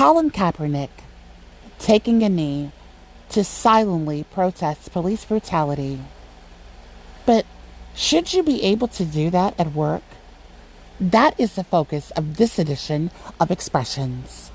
Colin Kaepernick taking a knee to silently protest police brutality. But should you be able to do that at work? That is the focus of this edition of Expressions.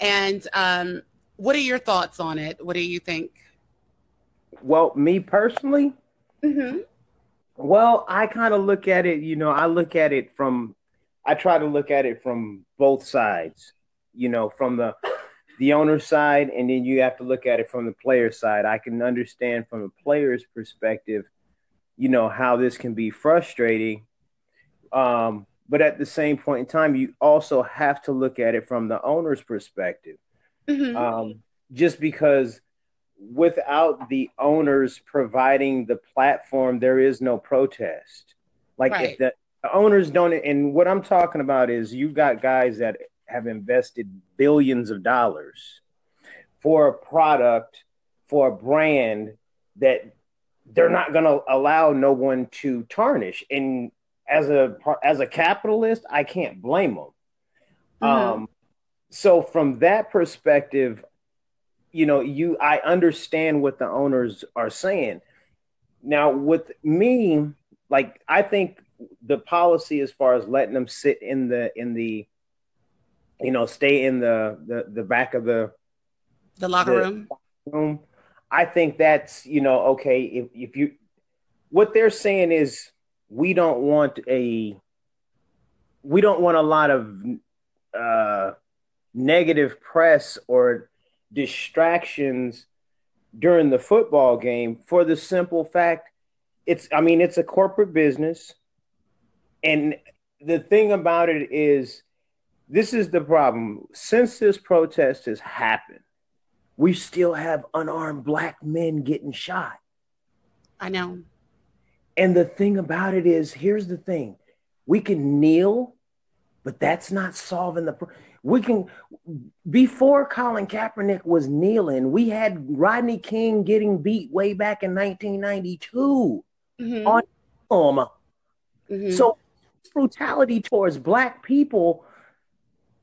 And um, what are your thoughts on it? What do you think? Well, me personally, mm-hmm. well, I kind of look at it, you know, I look at it from, I try to look at it from both sides, you know, from the, the owner's side, and then you have to look at it from the player side. I can understand from a player's perspective, you know, how this can be frustrating. Um, but at the same point in time, you also have to look at it from the owner's perspective. Mm-hmm. Um, just because without the owners providing the platform, there is no protest. Like right. if the, the owners don't, and what I'm talking about is you've got guys that have invested billions of dollars for a product, for a brand that they're not going to allow no one to tarnish. And as a as a capitalist, I can't blame them. Mm-hmm. Um, so from that perspective, you know, you I understand what the owners are saying. Now, with me, like I think the policy as far as letting them sit in the in the you know stay in the the, the back of the the locker the room room i think that's you know okay if, if you what they're saying is we don't want a we don't want a lot of uh, negative press or distractions during the football game for the simple fact it's i mean it's a corporate business. And the thing about it is this is the problem. Since this protest has happened we still have unarmed black men getting shot. I know and the thing about it is, here's the thing: we can kneel, but that's not solving the. problem. We can before Colin Kaepernick was kneeling, we had Rodney King getting beat way back in 1992 mm-hmm. on film. Mm-hmm. So brutality towards black people.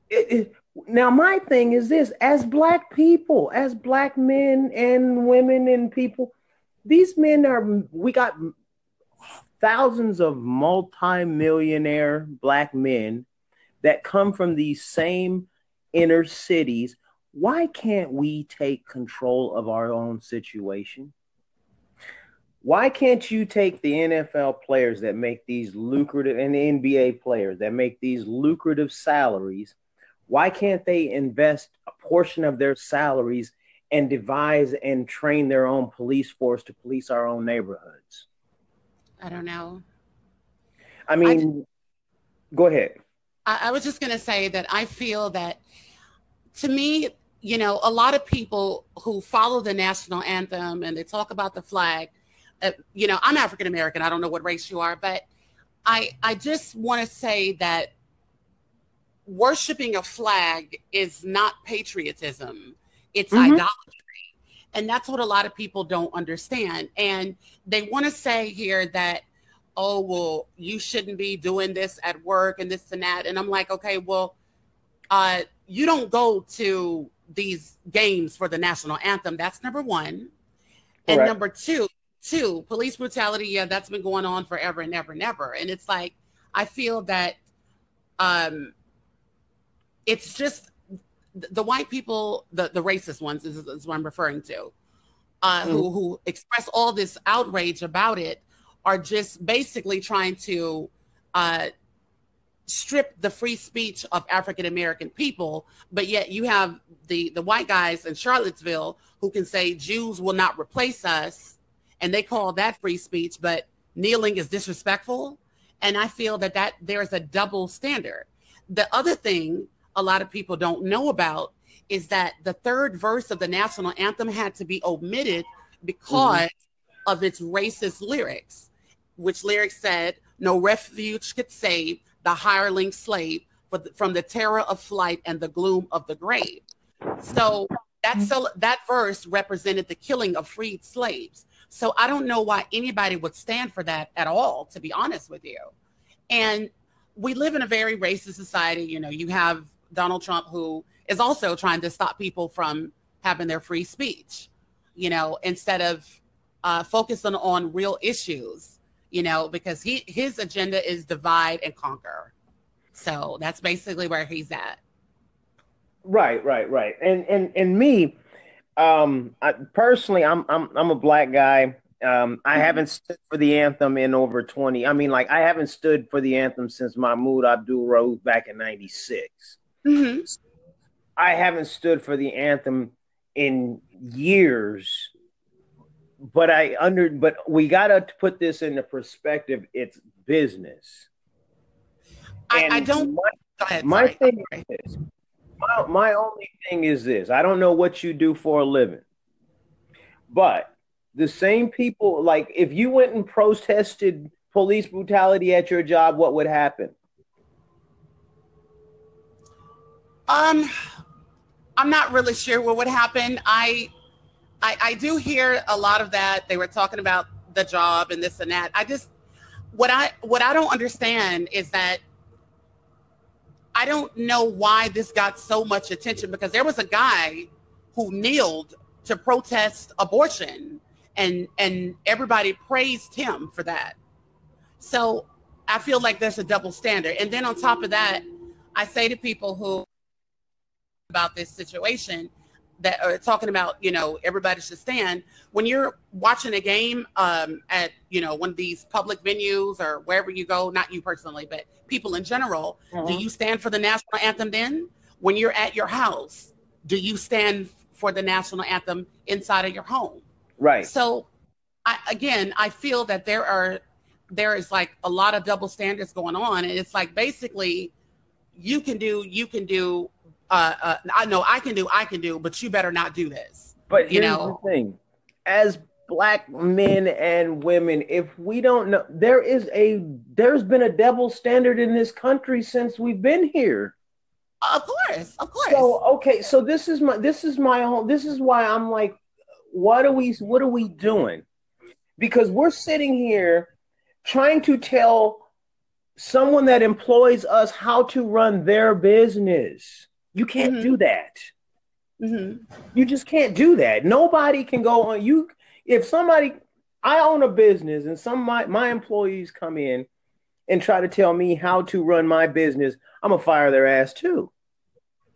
It, it, now my thing is this: as black people, as black men and women and people, these men are. We got thousands of multimillionaire black men that come from these same inner cities. Why can't we take control of our own situation? Why can't you take the NFL players that make these lucrative and the NBA players that make these lucrative salaries? Why can't they invest a portion of their salaries and devise and train their own police force to police our own neighborhoods? I don't know. I mean, I, go ahead. I, I was just going to say that I feel that to me, you know, a lot of people who follow the national anthem and they talk about the flag, uh, you know, I'm African American. I don't know what race you are, but I I just want to say that worshiping a flag is not patriotism. It's mm-hmm. idolatry. And that's what a lot of people don't understand. And they want to say here that, oh, well, you shouldn't be doing this at work and this and that. And I'm like, okay, well, uh, you don't go to these games for the national anthem. That's number one. And Correct. number two, two, police brutality, yeah, that's been going on forever and ever and ever. And it's like, I feel that um, it's just the white people, the, the racist ones is, is what I'm referring to, uh, mm. who, who express all this outrage about it, are just basically trying to uh, strip the free speech of African American people. But yet you have the, the white guys in Charlottesville who can say Jews will not replace us, and they call that free speech, but kneeling is disrespectful. And I feel that, that there's a double standard. The other thing a lot of people don't know about is that the third verse of the national anthem had to be omitted because mm-hmm. of its racist lyrics, which lyrics said, No refuge could save the hireling slave from the terror of flight and the gloom of the grave. So that, so that verse represented the killing of freed slaves. So I don't know why anybody would stand for that at all, to be honest with you. And we live in a very racist society. You know, you have Donald Trump, who is also trying to stop people from having their free speech, you know, instead of uh, focusing on real issues, you know, because he his agenda is divide and conquer. So that's basically where he's at. Right, right, right. And and and me, um, I, personally, I'm I'm I'm a black guy. Um, I mm-hmm. haven't stood for the anthem in over 20. I mean, like, I haven't stood for the anthem since Mahmoud Abdul Rauf back in 96. Mm-hmm. I haven't stood for the anthem in years. But I under, but we got to put this into perspective. It's business. I, I don't. My, ahead, my thing is this. My, my only thing is this. I don't know what you do for a living, but the same people, like if you went and protested police brutality at your job, what would happen? Um, I'm not really sure what would happen. I, I, I do hear a lot of that. They were talking about the job and this and that. I just, what I, what I don't understand is that I don't know why this got so much attention because there was a guy who kneeled to protest abortion and and everybody praised him for that. So I feel like there's a double standard. And then on top of that, I say to people who about this situation that are talking about, you know, everybody should stand. When you're watching a game um, at, you know, one of these public venues or wherever you go, not you personally, but people in general, mm-hmm. do you stand for the national anthem then? When you're at your house, do you stand for the national anthem inside of your home? Right. So, I, again, I feel that there are there is like a lot of double standards going on, and it's like basically you can do you can do uh, uh, I know I can do, I can do, but you better not do this. But you know, the thing, as black men and women, if we don't know, there is a, there's been a double standard in this country since we've been here. Of course, of course. So okay, so this is my, this is my home. This is why I'm like, what are we, what are we doing? Because we're sitting here trying to tell someone that employs us how to run their business. You can't mm-hmm. do that. Mm-hmm. You just can't do that. Nobody can go on you. If somebody, I own a business, and some my my employees come in and try to tell me how to run my business, I'm gonna fire their ass too.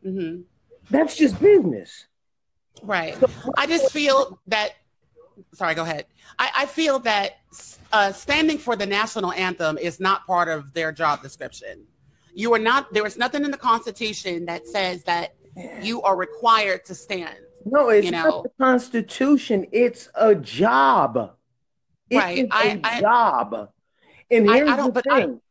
Mm-hmm. That's just business. Right. So, I just feel that. Sorry, go ahead. I, I feel that uh, standing for the national anthem is not part of their job description. You are not, there is nothing in the Constitution that says that you are required to stand. No, it's you know? not the Constitution. It's a job. It right. I, a I, job. And here's I, the thing.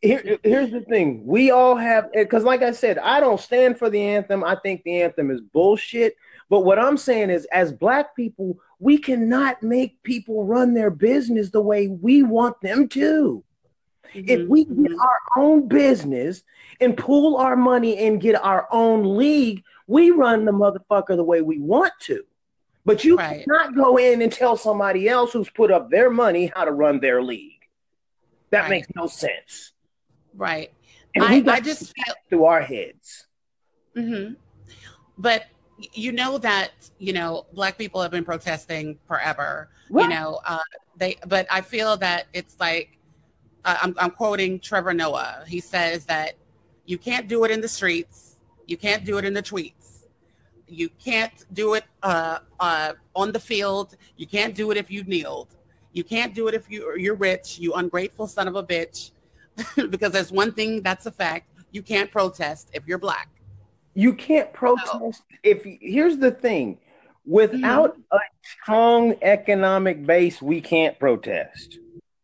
Here, here's the thing. We all have, eh, because like I said, I don't stand for the anthem. I think the anthem is bullshit. But what I'm saying is, as black people, we cannot make people run their business the way we want them to. Mm-hmm. If we get mm-hmm. our own business and pool our money and get our own league, we run the motherfucker the way we want to. But you right. cannot go in and tell somebody else who's put up their money how to run their league. That right. makes no sense. Right. And I, I just feel through our heads. Mm-hmm. But you know that you know black people have been protesting forever. Right. You know, uh, they. But I feel that it's like uh, I'm, I'm quoting Trevor Noah. He says that you can't do it in the streets, you can't do it in the tweets, you can't do it uh, uh, on the field, you can't do it if you kneeled, you can't do it if you you're rich, you ungrateful son of a bitch. because there's one thing that's a fact: you can't protest if you're black. You can't protest so, if here's the thing. Without mm-hmm. a strong economic base, we can't protest.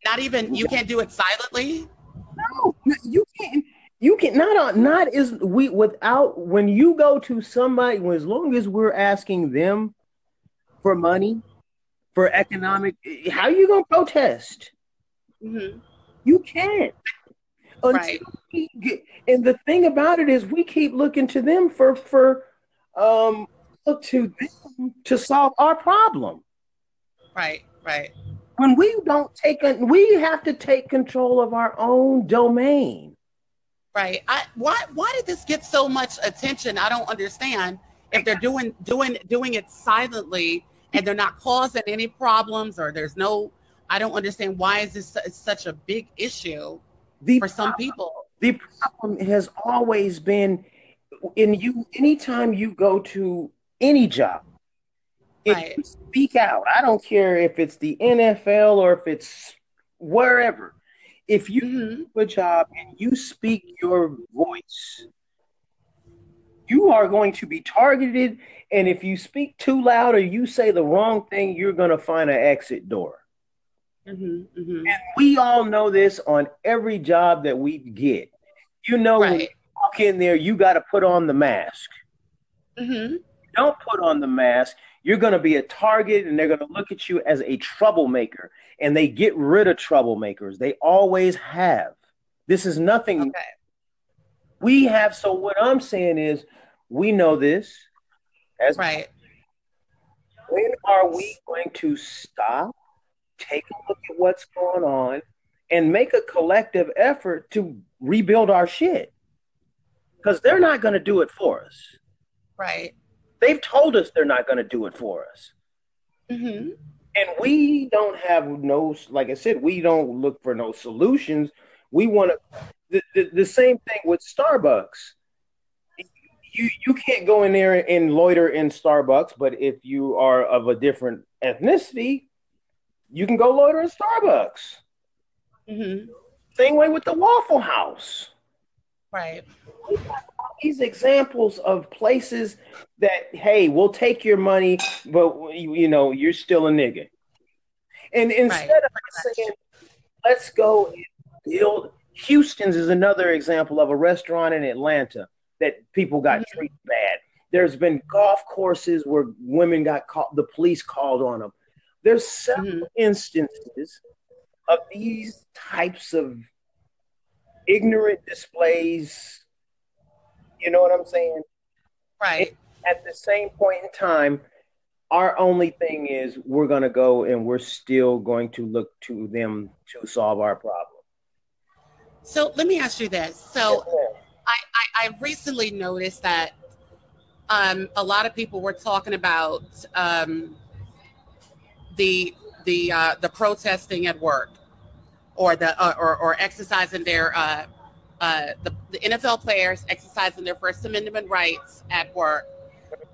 Not even you can't do it silently. No, you can not You can not on not is we without when you go to somebody as long as we're asking them for money for economic how you gonna protest? Mm-hmm. You can't. Right. Get, and the thing about it is we keep looking to them for for um look to them to solve our problem. Right, right. When we don't take a, we have to take control of our own domain. Right. I why why did this get so much attention? I don't understand. If they're doing doing doing it silently and they're not causing any problems or there's no I don't understand why is this such a big issue the for some problem, people. The problem has always been in you anytime you go to any job, right. speak out. I don't care if it's the NFL or if it's wherever. If you mm-hmm. do a job and you speak your voice, you are going to be targeted. And if you speak too loud or you say the wrong thing, you're going to find an exit door. Mm-hmm, mm-hmm. And we all know this on every job that we get. You know, right. when you walk in there, you got to put on the mask. Mm-hmm. Don't put on the mask. You're going to be a target, and they're going to look at you as a troublemaker. And they get rid of troublemakers. They always have. This is nothing. Okay. We have. So what I'm saying is, we know this. As right. When are we going to stop take a look at what's going on and make a collective effort to rebuild our shit. Because they're not going to do it for us. Right. They've told us they're not going to do it for us. Mm-hmm. And we don't have no, like I said, we don't look for no solutions. We want to, the, the, the same thing with Starbucks. You, you can't go in there and loiter in Starbucks, but if you are of a different ethnicity, you can go loiter in Starbucks. Mm-hmm. Same way with the Waffle House. Right. These examples of places that, hey, we'll take your money, but you know you're still a nigga. And instead right. of saying, let's go and build, Houston's is another example of a restaurant in Atlanta that people got mm-hmm. treated bad. There's been golf courses where women got caught, the police called on them. There's several mm-hmm. instances of these types of ignorant displays. You know what I'm saying? Right. And at the same point in time, our only thing is we're going to go and we're still going to look to them to solve our problem. So let me ask you this. So yes, I, I, I, recently noticed that um, a lot of people were talking about um, the the uh, the protesting at work or the uh, or, or exercising their uh, uh, the, the NFL players exercising their First Amendment rights at work.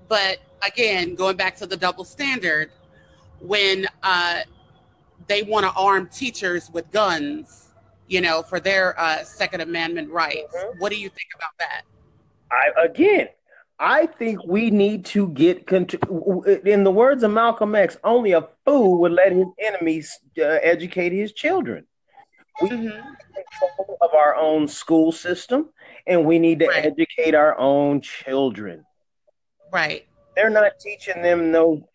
But again, going back to the double standard, when uh, they want to arm teachers with guns, you know, for their uh, Second Amendment rights, mm-hmm. what do you think about that? I again, I think we need to get in the words of Malcolm X. Only a fool would let his enemies uh, educate his children. We mm-hmm. control of our own school system, and we need to right. educate our own children. Right. They're not teaching them no.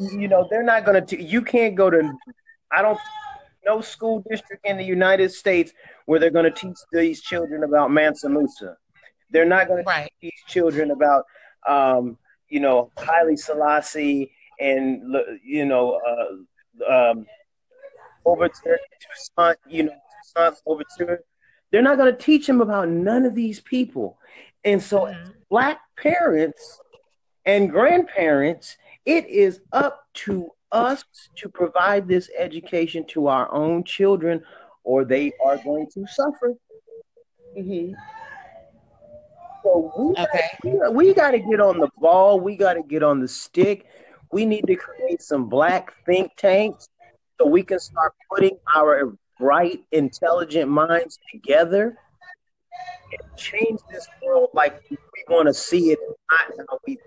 You know, they're not going to. You can't go to. I don't. No school district in the United States where they're going to teach these children about Mansa Musa they're not going right. to teach these children about, um, you know, Haile Selassie and you know, uh, um, Overture, Toussaint, you know, Toussaint Overture. They're not going to teach them about none of these people, and so mm-hmm. black parents and grandparents, it is up to us to provide this education to our own children, or they are going to suffer. Mm-hmm. So we, okay. we, we got to get on the ball. We got to get on the stick. We need to create some black think tanks so we can start putting our bright, intelligent minds together and change this world like we want to see it, not how we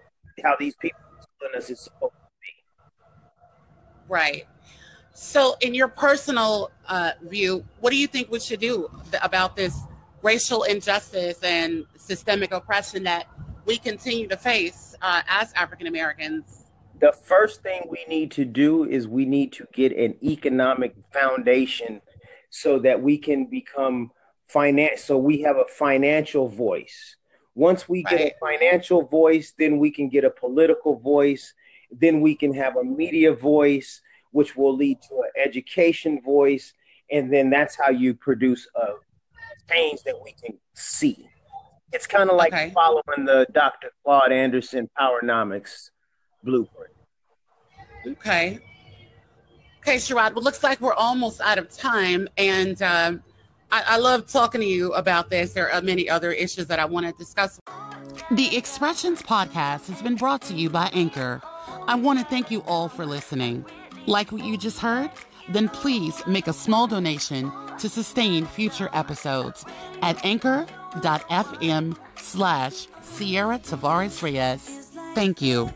how these people telling us it's supposed to be. Right. So, in your personal uh, view, what do you think we should do about this racial injustice and systemic oppression that we continue to face uh, as African Americans? The first thing we need to do is we need to get an economic foundation so that we can become finance so we have a financial voice. Once we get right. a financial voice, then we can get a political voice, then we can have a media voice, which will lead to an education voice, and then that's how you produce a change that we can see. It's kind of like okay. following the Dr. Claude Anderson Powernomics blueprint. Okay. Okay, Sherod. Well, looks like we're almost out of time, and uh, I, I love talking to you about this. There are many other issues that I want to discuss. The Expressions podcast has been brought to you by Anchor. I want to thank you all for listening. Like what you just heard? Then please make a small donation to sustain future episodes at anchor.fm slash Ciara Tavares Reyes. Thank you.